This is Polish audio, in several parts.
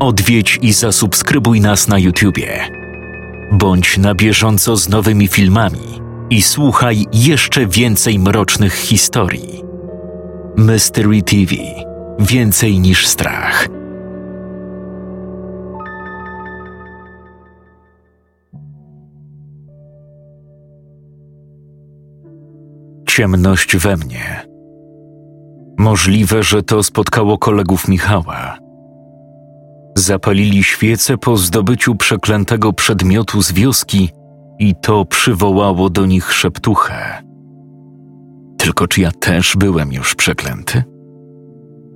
Odwiedź i zasubskrybuj nas na YouTubie. Bądź na bieżąco z nowymi filmami i słuchaj jeszcze więcej mrocznych historii. Mystery TV Więcej niż strach. Ciemność we mnie. Możliwe, że to spotkało kolegów Michała. Zapalili świece po zdobyciu przeklętego przedmiotu z wioski i to przywołało do nich szeptuchę. Tylko czy ja też byłem już przeklęty?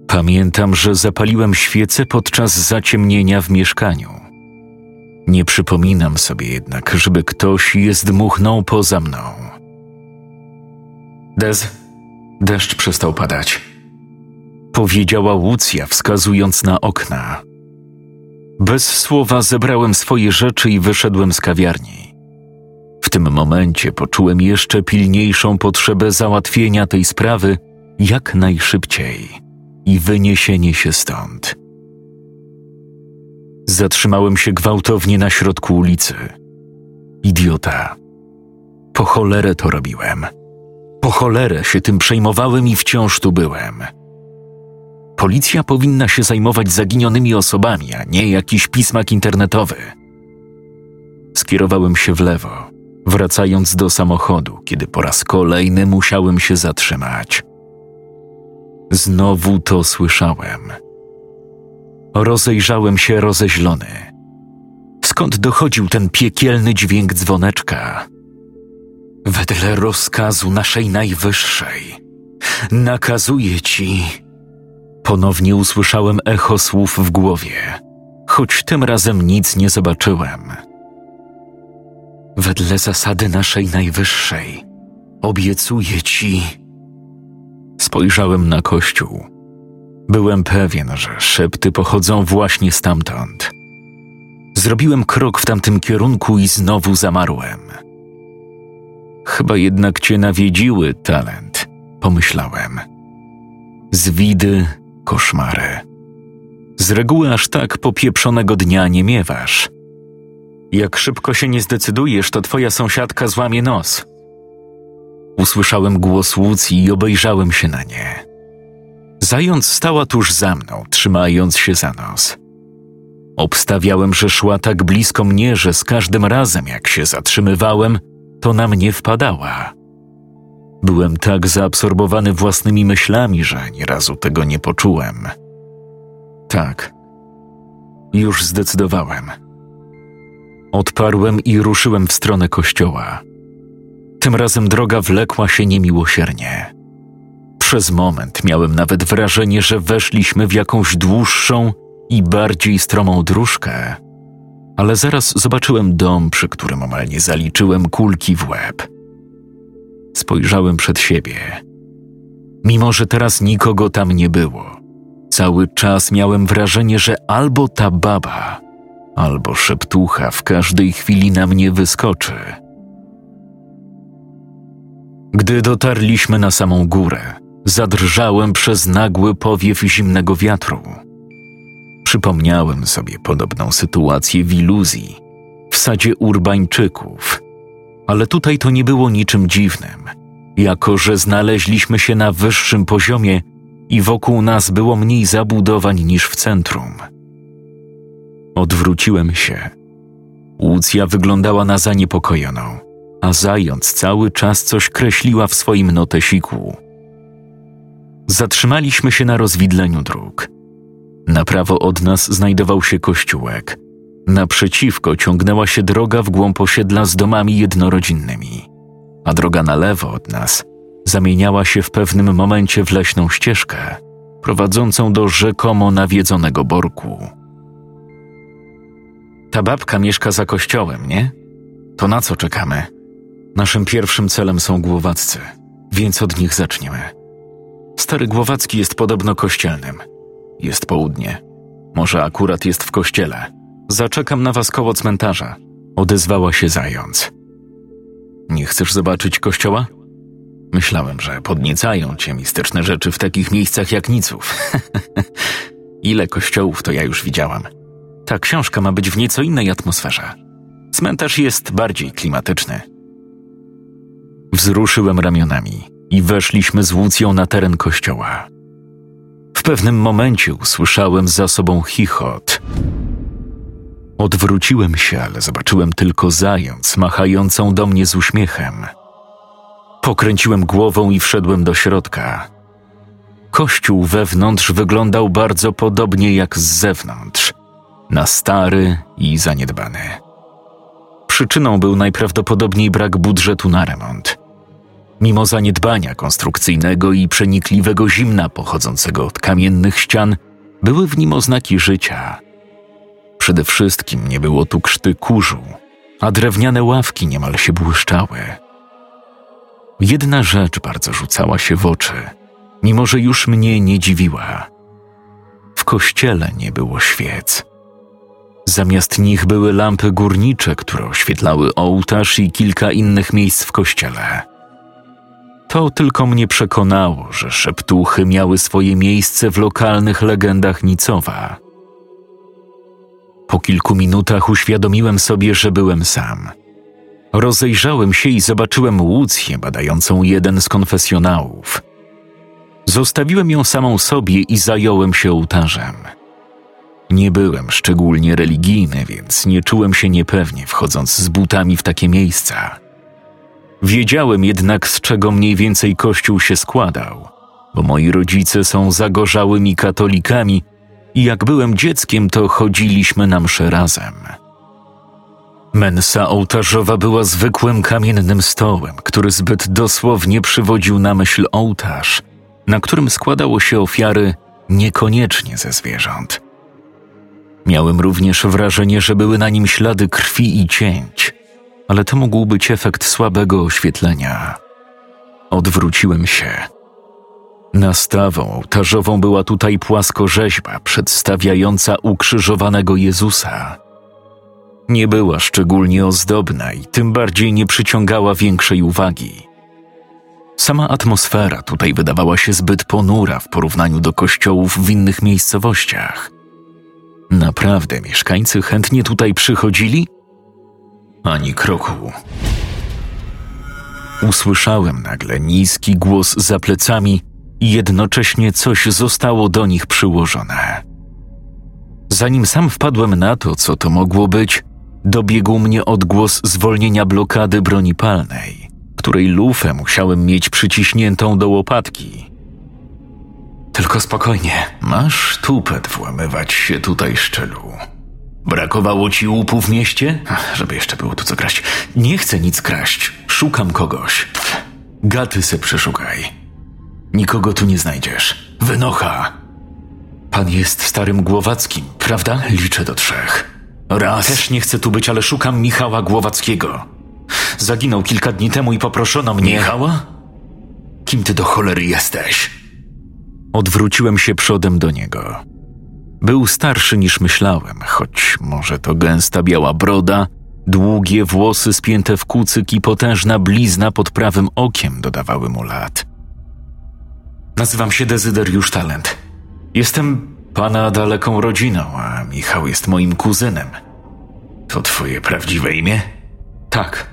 Pamiętam, że zapaliłem świecę podczas zaciemnienia w mieszkaniu. Nie przypominam sobie jednak, żeby ktoś je zdmuchnął poza mną. Dez, deszcz przestał padać. Powiedziała Łucja, wskazując na okna. Bez słowa zebrałem swoje rzeczy i wyszedłem z kawiarni. W tym momencie poczułem jeszcze pilniejszą potrzebę załatwienia tej sprawy jak najszybciej i wyniesienie się stąd. Zatrzymałem się gwałtownie na środku ulicy. Idiota. Po cholerę to robiłem. Po cholerę się tym przejmowałem i wciąż tu byłem. Policja powinna się zajmować zaginionymi osobami, a nie jakiś pismak internetowy. Skierowałem się w lewo, wracając do samochodu, kiedy po raz kolejny musiałem się zatrzymać. Znowu to słyszałem. Rozejrzałem się rozeźlony. Skąd dochodził ten piekielny dźwięk dzwoneczka? Wedle rozkazu naszej najwyższej, nakazuję ci. Ponownie usłyszałem echo słów w głowie, choć tym razem nic nie zobaczyłem. Wedle zasady naszej najwyższej, obiecuję ci. Spojrzałem na kościół. Byłem pewien, że szepty pochodzą właśnie stamtąd. Zrobiłem krok w tamtym kierunku i znowu zamarłem. Chyba jednak cię nawiedziły, talent, pomyślałem. Zwidy, koszmary. Z reguły aż tak popieprzonego dnia nie miewasz. Jak szybko się nie zdecydujesz, to twoja sąsiadka złamie nos. Usłyszałem głos Łucji i obejrzałem się na nie. Zając stała tuż za mną, trzymając się za nos. Obstawiałem, że szła tak blisko mnie, że z każdym razem, jak się zatrzymywałem, to na mnie wpadała. Byłem tak zaabsorbowany własnymi myślami, że ani razu tego nie poczułem. Tak, już zdecydowałem. Odparłem i ruszyłem w stronę kościoła. Tym razem droga wlekła się niemiłosiernie. Przez moment miałem nawet wrażenie, że weszliśmy w jakąś dłuższą i bardziej stromą dróżkę, ale zaraz zobaczyłem dom, przy którym omal nie zaliczyłem kulki w łeb. Spojrzałem przed siebie. Mimo, że teraz nikogo tam nie było, cały czas miałem wrażenie, że albo ta baba, albo szeptucha w każdej chwili na mnie wyskoczy. Gdy dotarliśmy na samą górę, zadrżałem przez nagły powiew zimnego wiatru. Przypomniałem sobie podobną sytuację w iluzji, w sadzie urbańczyków, ale tutaj to nie było niczym dziwnym, jako że znaleźliśmy się na wyższym poziomie i wokół nas było mniej zabudowań niż w centrum. Odwróciłem się. Łucja wyglądała na zaniepokojoną, a zając cały czas coś kreśliła w swoim notesiku. Zatrzymaliśmy się na rozwidleniu dróg. Na prawo od nas znajdował się kościółek. Naprzeciwko ciągnęła się droga w głąb osiedla z domami jednorodzinnymi, a droga na lewo od nas zamieniała się w pewnym momencie w leśną ścieżkę prowadzącą do rzekomo nawiedzonego borku. Ta babka mieszka za kościołem, nie? To na co czekamy? Naszym pierwszym celem są głowaccy, więc od nich zaczniemy. Stary Głowacki jest podobno kościelnym. Jest południe. Może akurat jest w kościele. Zaczekam na was koło cmentarza. Odezwała się zając. Nie chcesz zobaczyć kościoła? Myślałem, że podniecają cię mistyczne rzeczy w takich miejscach jak Niców. Ile kościołów to ja już widziałam. Ta książka ma być w nieco innej atmosferze. Cmentarz jest bardziej klimatyczny. Wzruszyłem ramionami i weszliśmy z Łucją na teren kościoła. W pewnym momencie usłyszałem za sobą chichot. Odwróciłem się, ale zobaczyłem tylko zając machającą do mnie z uśmiechem. Pokręciłem głową i wszedłem do środka. Kościół wewnątrz wyglądał bardzo podobnie jak z zewnątrz na stary i zaniedbany. Przyczyną był najprawdopodobniej brak budżetu na remont. Mimo zaniedbania konstrukcyjnego i przenikliwego zimna pochodzącego od kamiennych ścian, były w nim oznaki życia. Przede wszystkim nie było tu krzty kurzu, a drewniane ławki niemal się błyszczały. Jedna rzecz bardzo rzucała się w oczy, mimo że już mnie nie dziwiła. W kościele nie było świec. Zamiast nich były lampy górnicze, które oświetlały ołtarz i kilka innych miejsc w kościele. To tylko mnie przekonało, że szeptuchy miały swoje miejsce w lokalnych legendach Nicowa. Po kilku minutach uświadomiłem sobie, że byłem sam. Rozejrzałem się i zobaczyłem Łucję badającą jeden z konfesjonałów. Zostawiłem ją samą sobie i zająłem się ołtarzem. Nie byłem szczególnie religijny, więc nie czułem się niepewnie wchodząc z butami w takie miejsca. Wiedziałem jednak, z czego mniej więcej kościół się składał, bo moi rodzice są zagorzałymi katolikami i jak byłem dzieckiem, to chodziliśmy na msze razem. Mensa ołtarzowa była zwykłym kamiennym stołem, który zbyt dosłownie przywodził na myśl ołtarz, na którym składało się ofiary niekoniecznie ze zwierząt. Miałem również wrażenie, że były na nim ślady krwi i cięć, ale to mógł być efekt słabego oświetlenia. Odwróciłem się. Nastawą ołtarzową była tutaj płaskorzeźba przedstawiająca ukrzyżowanego Jezusa. Nie była szczególnie ozdobna i tym bardziej nie przyciągała większej uwagi. Sama atmosfera tutaj wydawała się zbyt ponura w porównaniu do kościołów w innych miejscowościach. Naprawdę mieszkańcy chętnie tutaj przychodzili? Ani kroku. Usłyszałem nagle niski głos za plecami i jednocześnie coś zostało do nich przyłożone. Zanim sam wpadłem na to, co to mogło być, dobiegł mnie odgłos zwolnienia blokady broni palnej, której lufę musiałem mieć przyciśniętą do łopatki. Tylko spokojnie, masz tupet włamywać się tutaj szczelu. Brakowało ci łupu w mieście? Ach, żeby jeszcze było tu co kraść. Nie chcę nic kraść, szukam kogoś. Gaty se przeszukaj. Nikogo tu nie znajdziesz. Wynocha. Pan jest starym Głowackim, prawda? Liczę do trzech. Raz. Też nie chcę tu być, ale szukam Michała Głowackiego. Zaginął kilka dni temu i poproszono mnie. Michała? Kim ty do cholery jesteś? Odwróciłem się przodem do niego. Był starszy niż myślałem, choć może to gęsta biała broda, długie włosy spięte w kucyk i potężna blizna pod prawym okiem dodawały mu lat. Nazywam się Dezyderiusz Talent. Jestem pana daleką rodziną, a Michał jest moim kuzynem. To twoje prawdziwe imię? Tak.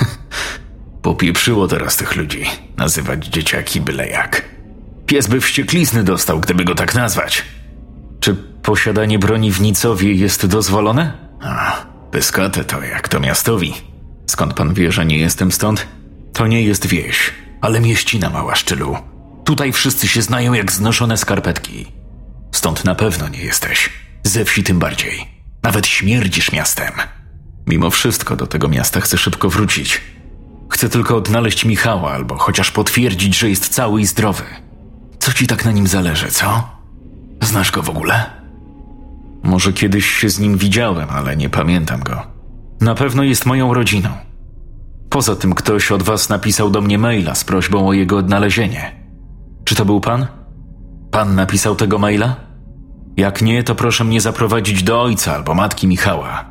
Popieprzyło teraz tych ludzi. Nazywać dzieciaki byle jak. Pies by wścieklizny dostał, gdyby go tak nazwać. Czy posiadanie broni w Nicowie jest dozwolone? A, pyskate to jak to miastowi. Skąd pan wie, że nie jestem stąd? To nie jest wieś, ale mieścina mała szczylu. Tutaj wszyscy się znają jak znoszone skarpetki. Stąd na pewno nie jesteś. Ze wsi tym bardziej. Nawet śmierdzisz miastem. Mimo wszystko do tego miasta chcę szybko wrócić. Chcę tylko odnaleźć Michała albo chociaż potwierdzić, że jest cały i zdrowy. Co ci tak na nim zależy, co? Znasz go w ogóle? Może kiedyś się z nim widziałem, ale nie pamiętam go. Na pewno jest moją rodziną. Poza tym ktoś od was napisał do mnie maila z prośbą o jego odnalezienie. Czy to był pan? Pan napisał tego maila? Jak nie, to proszę mnie zaprowadzić do ojca albo matki Michała.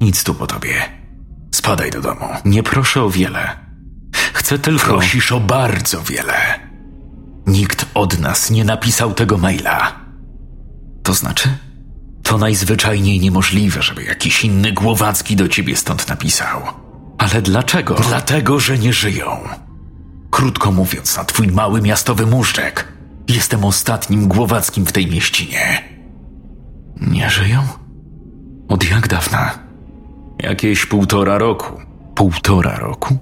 Nic tu po tobie. Spadaj do domu. Nie proszę o wiele. Chcę tylko. Prosisz o bardzo wiele. Nikt od nas nie napisał tego maila. To znaczy? To najzwyczajniej niemożliwe, żeby jakiś inny Głowacki do ciebie stąd napisał. Ale dlaczego? Dlatego, że nie żyją. Krótko mówiąc, na twój mały miastowy muszczek. Jestem ostatnim Głowackim w tej mieścinie. Nie żyją? Od jak dawna? Jakieś półtora roku. Półtora roku?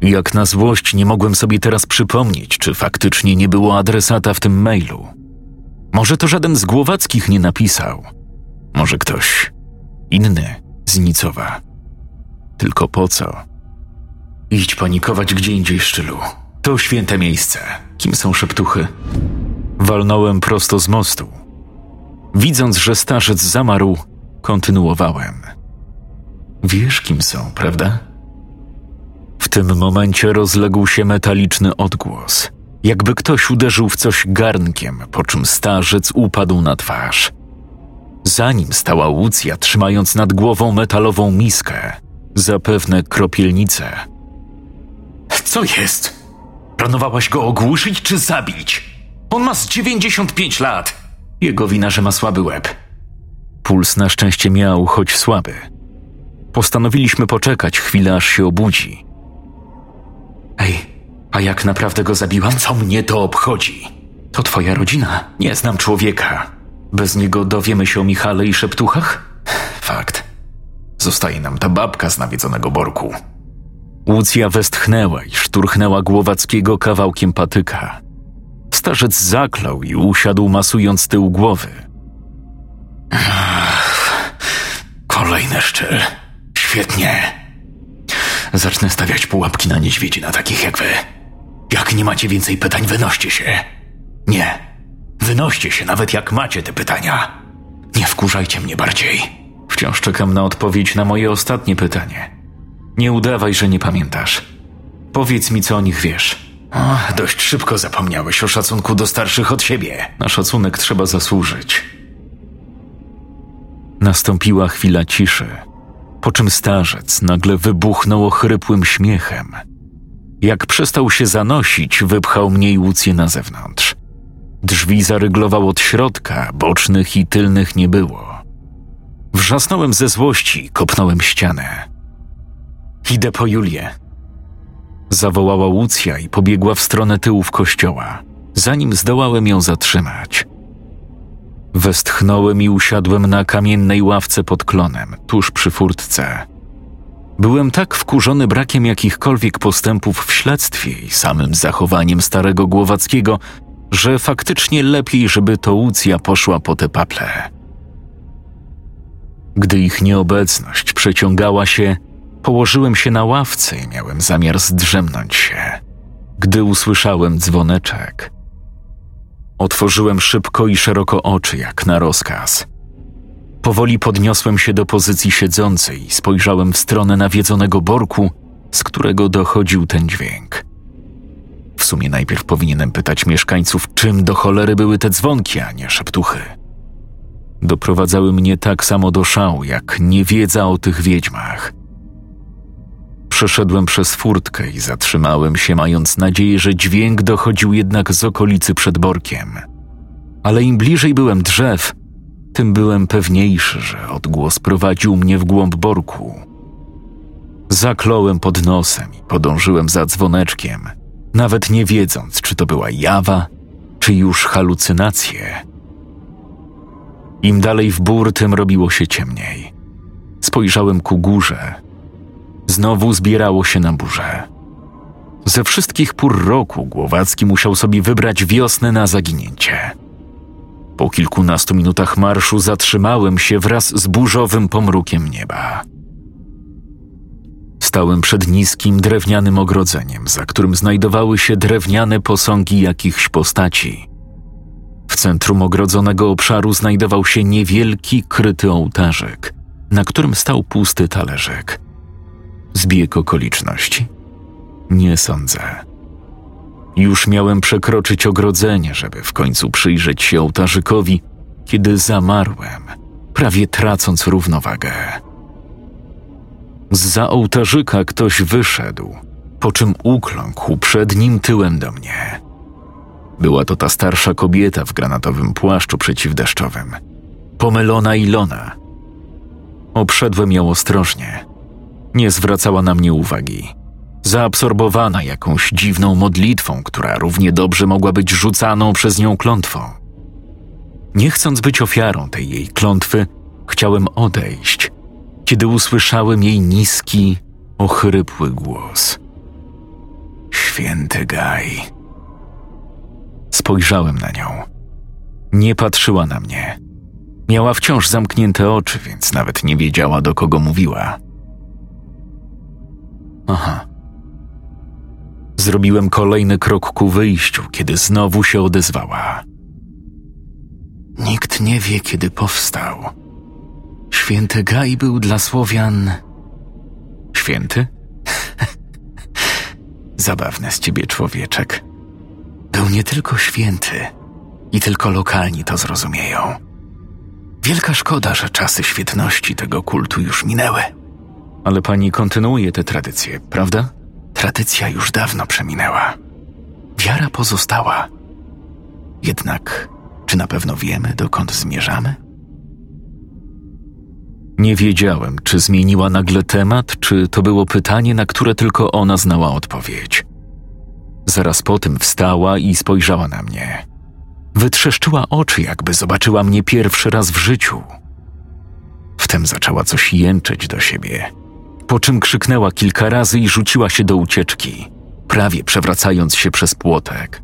Jak na złość nie mogłem sobie teraz przypomnieć, czy faktycznie nie było adresata w tym mailu. Może to żaden z Głowackich nie napisał. Może ktoś inny z Nicowa. Tylko po co? Idź panikować gdzie indziej, Szczylu. To święte miejsce. Kim są szeptuchy? Walnąłem prosto z mostu. Widząc, że starzec zamarł, kontynuowałem. Wiesz, kim są, prawda? W tym momencie rozległ się metaliczny odgłos, jakby ktoś uderzył w coś garnkiem, po czym starzec upadł na twarz. Za nim stała Łucja, trzymając nad głową metalową miskę, zapewne kropielnicę. Co jest? Planowałaś go ogłuszyć czy zabić? On ma z 95 lat. Jego wina, że ma słaby łeb. Puls na szczęście miał, choć słaby. Postanowiliśmy poczekać chwilę, aż się obudzi. Ej, a jak naprawdę go zabiłam? Co mnie to obchodzi? To twoja rodzina. Nie znam człowieka. Bez niego dowiemy się o Michale i szeptuchach? Fakt. Zostaje nam ta babka z nawiedzonego borku. Łucja westchnęła i szturchnęła Głowackiego kawałkiem patyka. Starzec zaklął i usiadł masując tył głowy. Ach, kolejny szczyl. Świetnie. Zacznę stawiać pułapki na niedźwiedzi na takich jak wy. Jak nie macie więcej pytań, wynoście się. Nie. Wynoście się, nawet jak macie te pytania. Nie wkurzajcie mnie bardziej. Wciąż czekam na odpowiedź na moje ostatnie pytanie. Nie udawaj, że nie pamiętasz. Powiedz mi, co o nich wiesz. O, dość szybko zapomniałeś o szacunku do starszych od siebie. Na szacunek trzeba zasłużyć. Nastąpiła chwila ciszy, po czym starzec nagle wybuchnął ochrypłym śmiechem. Jak przestał się zanosić, wypchał mnie i Łucję na zewnątrz. Drzwi zaryglował od środka, bocznych i tylnych nie było. Wrzasnąłem ze złości, kopnąłem ścianę. Idę po Julię. Zawołała Łucja i pobiegła w stronę tyłów kościoła, zanim zdołałem ją zatrzymać. Westchnąłem i usiadłem na kamiennej ławce pod klonem, tuż przy furtce. Byłem tak wkurzony brakiem jakichkolwiek postępów w śledztwie i samym zachowaniem starego Głowackiego, że faktycznie lepiej, żeby to Łucja poszła po te paple. Gdy ich nieobecność przeciągała się, położyłem się na ławce i miałem zamiar zdrzemnąć się, gdy usłyszałem dzwoneczek. Otworzyłem szybko i szeroko oczy, jak na rozkaz. Powoli podniosłem się do pozycji siedzącej i spojrzałem w stronę nawiedzonego borku, z którego dochodził ten dźwięk. W sumie najpierw powinienem pytać mieszkańców, czym do cholery były te dzwonki, a nie szeptuchy. Doprowadzały mnie tak samo do szału, jak niewiedza o tych wiedźmach. Przeszedłem przez furtkę i zatrzymałem się, mając nadzieję, że dźwięk dochodził jednak z okolicy przed borkiem. Ale im bliżej byłem drzew, tym byłem pewniejszy, że odgłos prowadził mnie w głąb borku. Zakląłem pod nosem i podążyłem za dzwoneczkiem, nawet nie wiedząc, czy to była jawa, czy już halucynacje. Im dalej w bór, tym robiło się ciemniej. Spojrzałem ku górze. Znowu zbierało się na burzę. Ze wszystkich pór roku Głowacki musiał sobie wybrać wiosnę na zaginięcie. Po kilkunastu minutach marszu zatrzymałem się wraz z burzowym pomrukiem nieba. Stałem przed niskim drewnianym ogrodzeniem, za którym znajdowały się drewniane posągi jakichś postaci. W centrum ogrodzonego obszaru znajdował się niewielki, kryty ołtarzyk, na którym stał pusty talerzyk. Zbieg okoliczności? Nie sądzę. Już miałem przekroczyć ogrodzenie, żeby w końcu przyjrzeć się ołtarzykowi, kiedy zamarłem, prawie tracąc równowagę. Za ołtarzyka ktoś wyszedł, po czym ukląkł przednim tyłem do mnie. Była to ta starsza kobieta w granatowym płaszczu przeciwdeszczowym. Pomylona Ilona. Obszedłem ją ostrożnie. Nie zwracała na mnie uwagi. Zaabsorbowana jakąś dziwną modlitwą, która równie dobrze mogła być rzucaną przez nią klątwą. Nie chcąc być ofiarą tej jej klątwy, chciałem odejść, kiedy usłyszałem jej niski, ochrypły głos. Święty Gaj. Spojrzałem na nią. Nie patrzyła na mnie. Miała wciąż zamknięte oczy, więc nawet nie wiedziała, do kogo mówiła. Aha. Zrobiłem kolejny krok ku wyjściu, kiedy znowu się odezwała. Nikt nie wie, kiedy powstał. Święty Gaj był dla Słowian. Święty? Zabawny z ciebie człowieczek. Był nie tylko święty, i tylko lokalni to zrozumieją. Wielka szkoda, że czasy świetności tego kultu już minęły. Ale pani kontynuuje tę tradycję, prawda? Tradycja już dawno przeminęła. Wiara pozostała. Jednak, czy na pewno wiemy, dokąd zmierzamy? Nie wiedziałem, czy zmieniła nagle temat, czy to było pytanie, na które tylko ona znała odpowiedź. Zaraz po tym wstała i spojrzała na mnie. Wytrzeszczyła oczy, jakby zobaczyła mnie pierwszy raz w życiu. Wtem zaczęła coś jęczeć do siebie, po czym krzyknęła kilka razy i rzuciła się do ucieczki, prawie przewracając się przez płotek.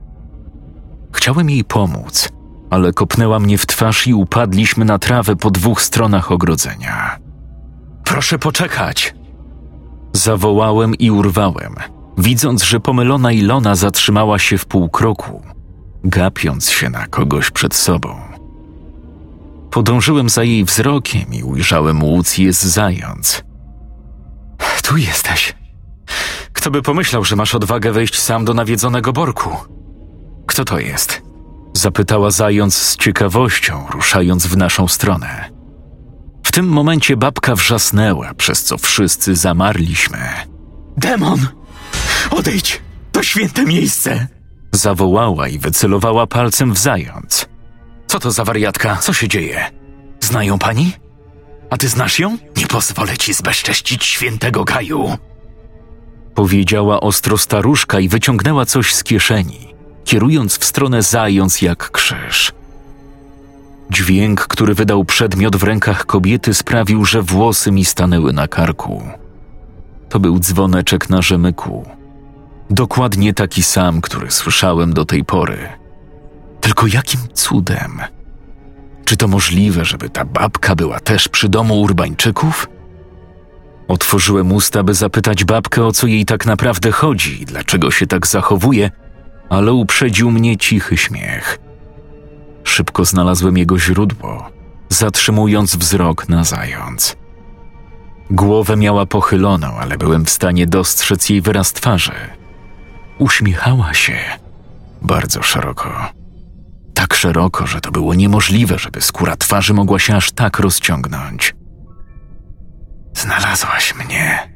Chciałem jej pomóc, ale kopnęła mnie w twarz i upadliśmy na trawę po dwóch stronach ogrodzenia. Proszę poczekać! Zawołałem i urwałem, widząc, że pomylona Ilona zatrzymała się w pół kroku, gapiąc się na kogoś przed sobą. Podążyłem za jej wzrokiem i ujrzałem Łucję z zając. Tu jesteś. Kto by pomyślał, że masz odwagę wejść sam do nawiedzonego borku? Kto to jest? Zapytała zając z ciekawością, ruszając w naszą stronę. W tym momencie babka wrzasnęła, przez co wszyscy zamarliśmy. Demon! Odejdź! To święte miejsce! Zawołała i wycelowała palcem w zając. Co to za wariatka? Co się dzieje? Znają pani? A ty znasz ją? Nie pozwolę ci zbezcześcić świętego Gaju! Powiedziała ostro staruszka i wyciągnęła coś z kieszeni, kierując w stronę zając jak krzyż. Dźwięk, który wydał przedmiot w rękach kobiety, sprawił, że włosy mi stanęły na karku. To był dzwoneczek na rzemyku. Dokładnie taki sam, który słyszałem do tej pory. Tylko jakim cudem? Czy to możliwe, żeby ta babka była też przy domu Urbańczyków? Otworzyłem usta, by zapytać babkę, o co jej tak naprawdę chodzi i dlaczego się tak zachowuje, ale uprzedził mnie cichy śmiech. Szybko znalazłem jego źródło, zatrzymując wzrok na zając. Głowę miała pochyloną, ale byłem w stanie dostrzec jej wyraz twarzy. Uśmiechała się bardzo szeroko. Tak szeroko, że to było niemożliwe, żeby skóra twarzy mogła się aż tak rozciągnąć. Znalazłaś mnie.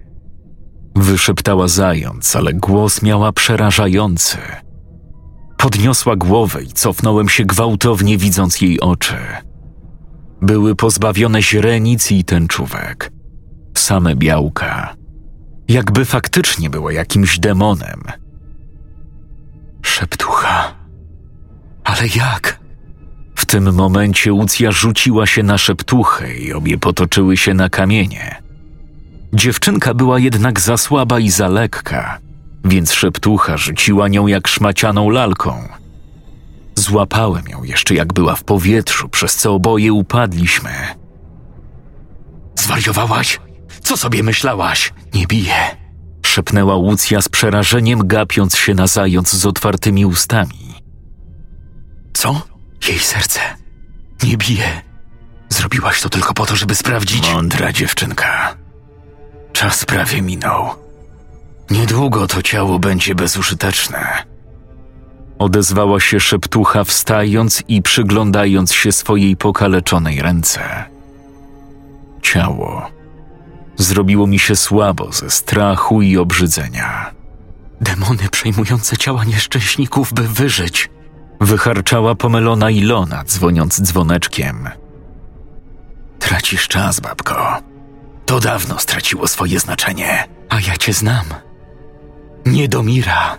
Wyszeptała zając, ale głos miała przerażający. Podniosła głowę i cofnąłem się gwałtownie, widząc jej oczy. Były pozbawione źrenic i tęczówek. Same białka. Jakby faktycznie była jakimś demonem. Szeptucha. Ale jak? W tym momencie Łucja rzuciła się na szeptuchę i obie potoczyły się na kamienie. Dziewczynka była jednak za słaba i za lekka, więc szeptucha rzuciła nią jak szmacianą lalką. Złapałem ją jeszcze jak była w powietrzu, przez co oboje upadliśmy. Zwariowałaś? Co sobie myślałaś? Nie bije! Szepnęła Łucja z przerażeniem, gapiąc się na zając z otwartymi ustami. Co? Jej serce. Nie bije. Zrobiłaś to tylko po to, żeby sprawdzić. Mądra dziewczynka. Czas prawie minął. Niedługo to ciało będzie bezużyteczne. Odezwała się szeptucha, wstając i przyglądając się swojej pokaleczonej ręce. Ciało. Zrobiło mi się słabo ze strachu i obrzydzenia. Demony przejmujące ciała nieszczęśników, by wyżyć. Wycharczała pomylona Ilona, dzwoniąc dzwoneczkiem. Tracisz czas, babko. To dawno straciło swoje znaczenie, a ja cię znam. Niedomira.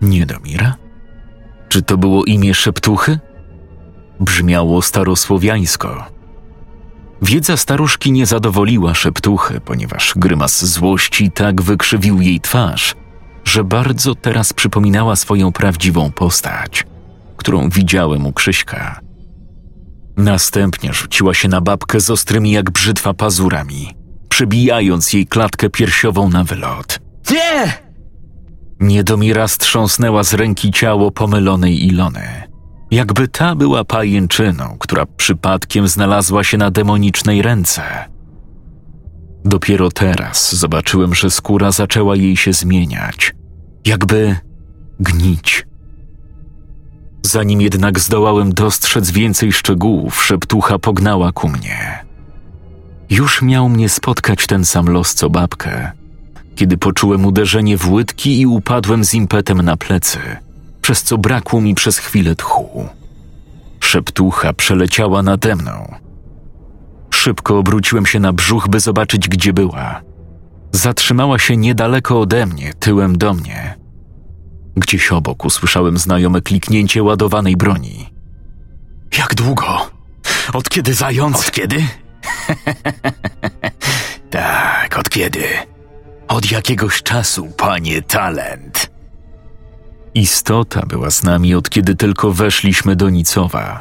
Niedomira? Czy to było imię szeptuchy? Brzmiało starosłowiańsko. Wiedza staruszki nie zadowoliła szeptuchy, ponieważ grymas złości tak wykrzywił jej twarz, że bardzo teraz przypominała swoją prawdziwą postać, którą widziałem u Krzyśka. Następnie rzuciła się na babkę z ostrymi jak brzytwa pazurami, przebijając jej klatkę piersiową na wylot. Nie! Niedomira strząsnęła z ręki ciało pomylonej Ilony. Jakby ta była pajęczyną, która przypadkiem znalazła się na demonicznej ręce. Dopiero teraz zobaczyłem, że skóra zaczęła jej się zmieniać, jakby gnić. Zanim jednak zdołałem dostrzec więcej szczegółów, szeptucha pognała ku mnie. Już miał mnie spotkać ten sam los co babkę, kiedy poczułem uderzenie w łydki i upadłem z impetem na plecy, przez co brakło mi przez chwilę tchu. Szeptucha przeleciała nade mną. Szybko obróciłem się na brzuch, by zobaczyć, gdzie była. Zatrzymała się niedaleko ode mnie, tyłem do mnie. Gdzieś obok usłyszałem znajome kliknięcie ładowanej broni. Jak długo? Od kiedy zając? Od kiedy? tak, od kiedy? Od jakiegoś czasu, panie talent. Istota była z nami od kiedy tylko weszliśmy do Nicowa.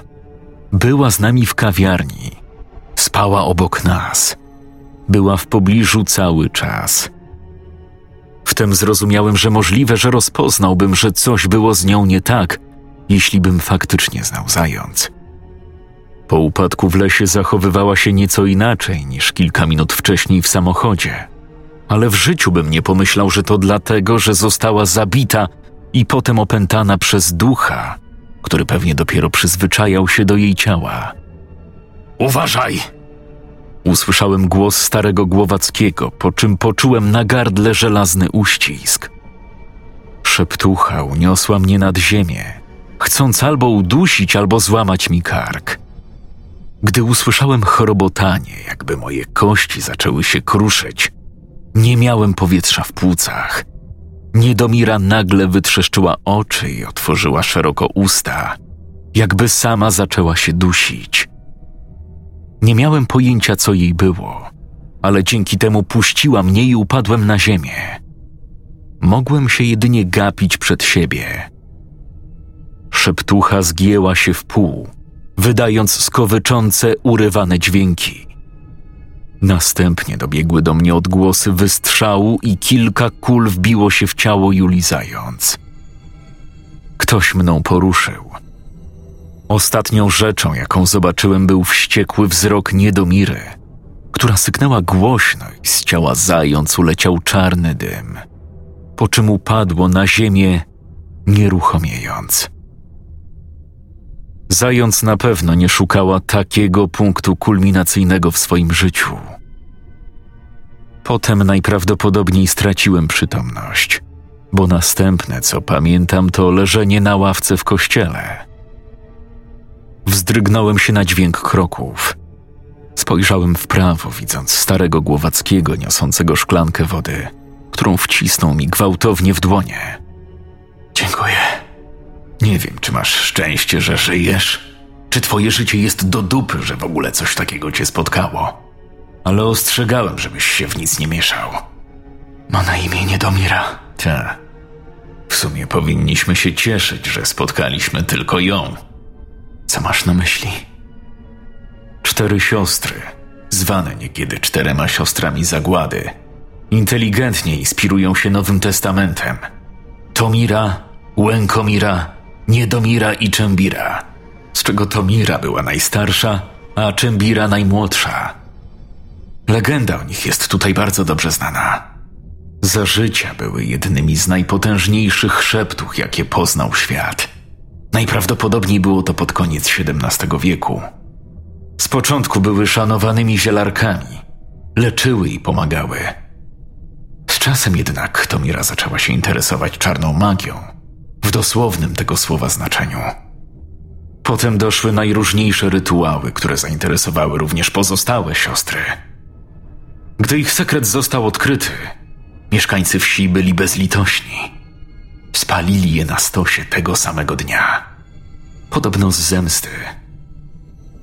Była z nami w kawiarni. Spała obok nas. Była w pobliżu cały czas. Wtem zrozumiałem, że możliwe, że rozpoznałbym, że coś było z nią nie tak, jeśli bym faktycznie znał zając. Po upadku w lesie zachowywała się nieco inaczej niż kilka minut wcześniej w samochodzie, ale w życiu bym nie pomyślał, że to dlatego, że została zabita i potem opętana przez ducha, który pewnie dopiero przyzwyczajał się do jej ciała. Uważaj! Usłyszałem głos starego Głowackiego, po czym poczułem na gardle żelazny uścisk. Szeptucha uniosła mnie nad ziemię, chcąc albo udusić, albo złamać mi kark. Gdy usłyszałem chorobotanie, jakby moje kości zaczęły się kruszyć, nie miałem powietrza w płucach. Niedomira nagle wytrzeszczyła oczy i otworzyła szeroko usta, jakby sama zaczęła się dusić. Nie miałem pojęcia, co jej było, ale dzięki temu puściła mnie i upadłem na ziemię. Mogłem się jedynie gapić przed siebie. Szeptucha zgięła się w pół, wydając skowyczące, urywane dźwięki. Następnie dobiegły do mnie odgłosy wystrzału i kilka kul wbiło się w ciało Juli Zając. Ktoś mną poruszył. Ostatnią rzeczą, jaką zobaczyłem, był wściekły wzrok Niedomiry, która syknęła głośno i z ciała zając uleciał czarny dym, po czym upadło na ziemię, nieruchomiejąc. Zając na pewno nie szukała takiego punktu kulminacyjnego w swoim życiu. Potem najprawdopodobniej straciłem przytomność, bo następne, co pamiętam, to leżenie na ławce w kościele. Wzdrygnąłem się na dźwięk kroków. Spojrzałem w prawo, widząc starego Głowackiego niosącego szklankę wody, którą wcisnął mi gwałtownie w dłonie. Dziękuję. Nie wiem, czy masz szczęście, że żyjesz, czy twoje życie jest do dupy, że w ogóle coś takiego cię spotkało. Ale ostrzegałem, żebyś się w nic nie mieszał. Ma na imię Niedomira. Ta. W sumie powinniśmy się cieszyć, że spotkaliśmy tylko ją. Co masz na myśli? Cztery siostry, zwane niekiedy czterema siostrami zagłady, inteligentnie inspirują się Nowym Testamentem. Tomira, Łękomira, Niedomira i Czembira, z czego Tomira była najstarsza, a Czembira najmłodsza. Legenda o nich jest tutaj bardzo dobrze znana. Za życia były jednymi z najpotężniejszych szeptuch, jakie poznał świat. Najprawdopodobniej było to pod koniec XVII wieku. Z początku były szanowanymi zielarkami, leczyły i pomagały. Z czasem jednak Tomira zaczęła się interesować czarną magią, w dosłownym tego słowa znaczeniu. Potem doszły najróżniejsze rytuały, które zainteresowały również pozostałe siostry. Gdy ich sekret został odkryty, mieszkańcy wsi byli bezlitośni. Spalili je na stosie tego samego dnia. Podobno z zemsty.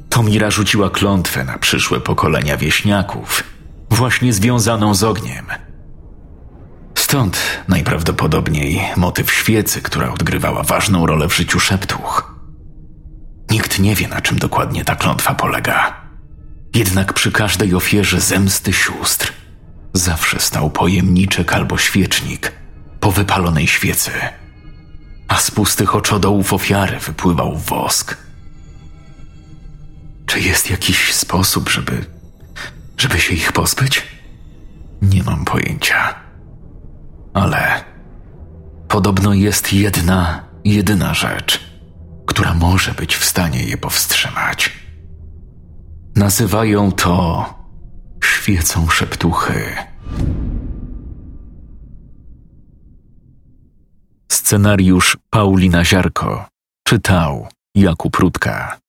Tomira rzuciła klątwę na przyszłe pokolenia wieśniaków, właśnie związaną z ogniem. Stąd najprawdopodobniej motyw świecy, która odgrywała ważną rolę w życiu szeptuch. Nikt nie wie, na czym dokładnie ta klątwa polega. Jednak przy każdej ofierze zemsty sióstr zawsze stał pojemniczek albo świecznik po wypalonej świecy, a z pustych oczodołów ofiary wypływał wosk. Czy jest jakiś sposób, żeby. żeby się ich pozbyć? Nie mam pojęcia. Ale podobno jest jedna, jedyna rzecz, która może być w stanie je powstrzymać. Nazywają to świecą szeptuchy. Scenariusz Paulina Ziarko czytał Jakub Rutka.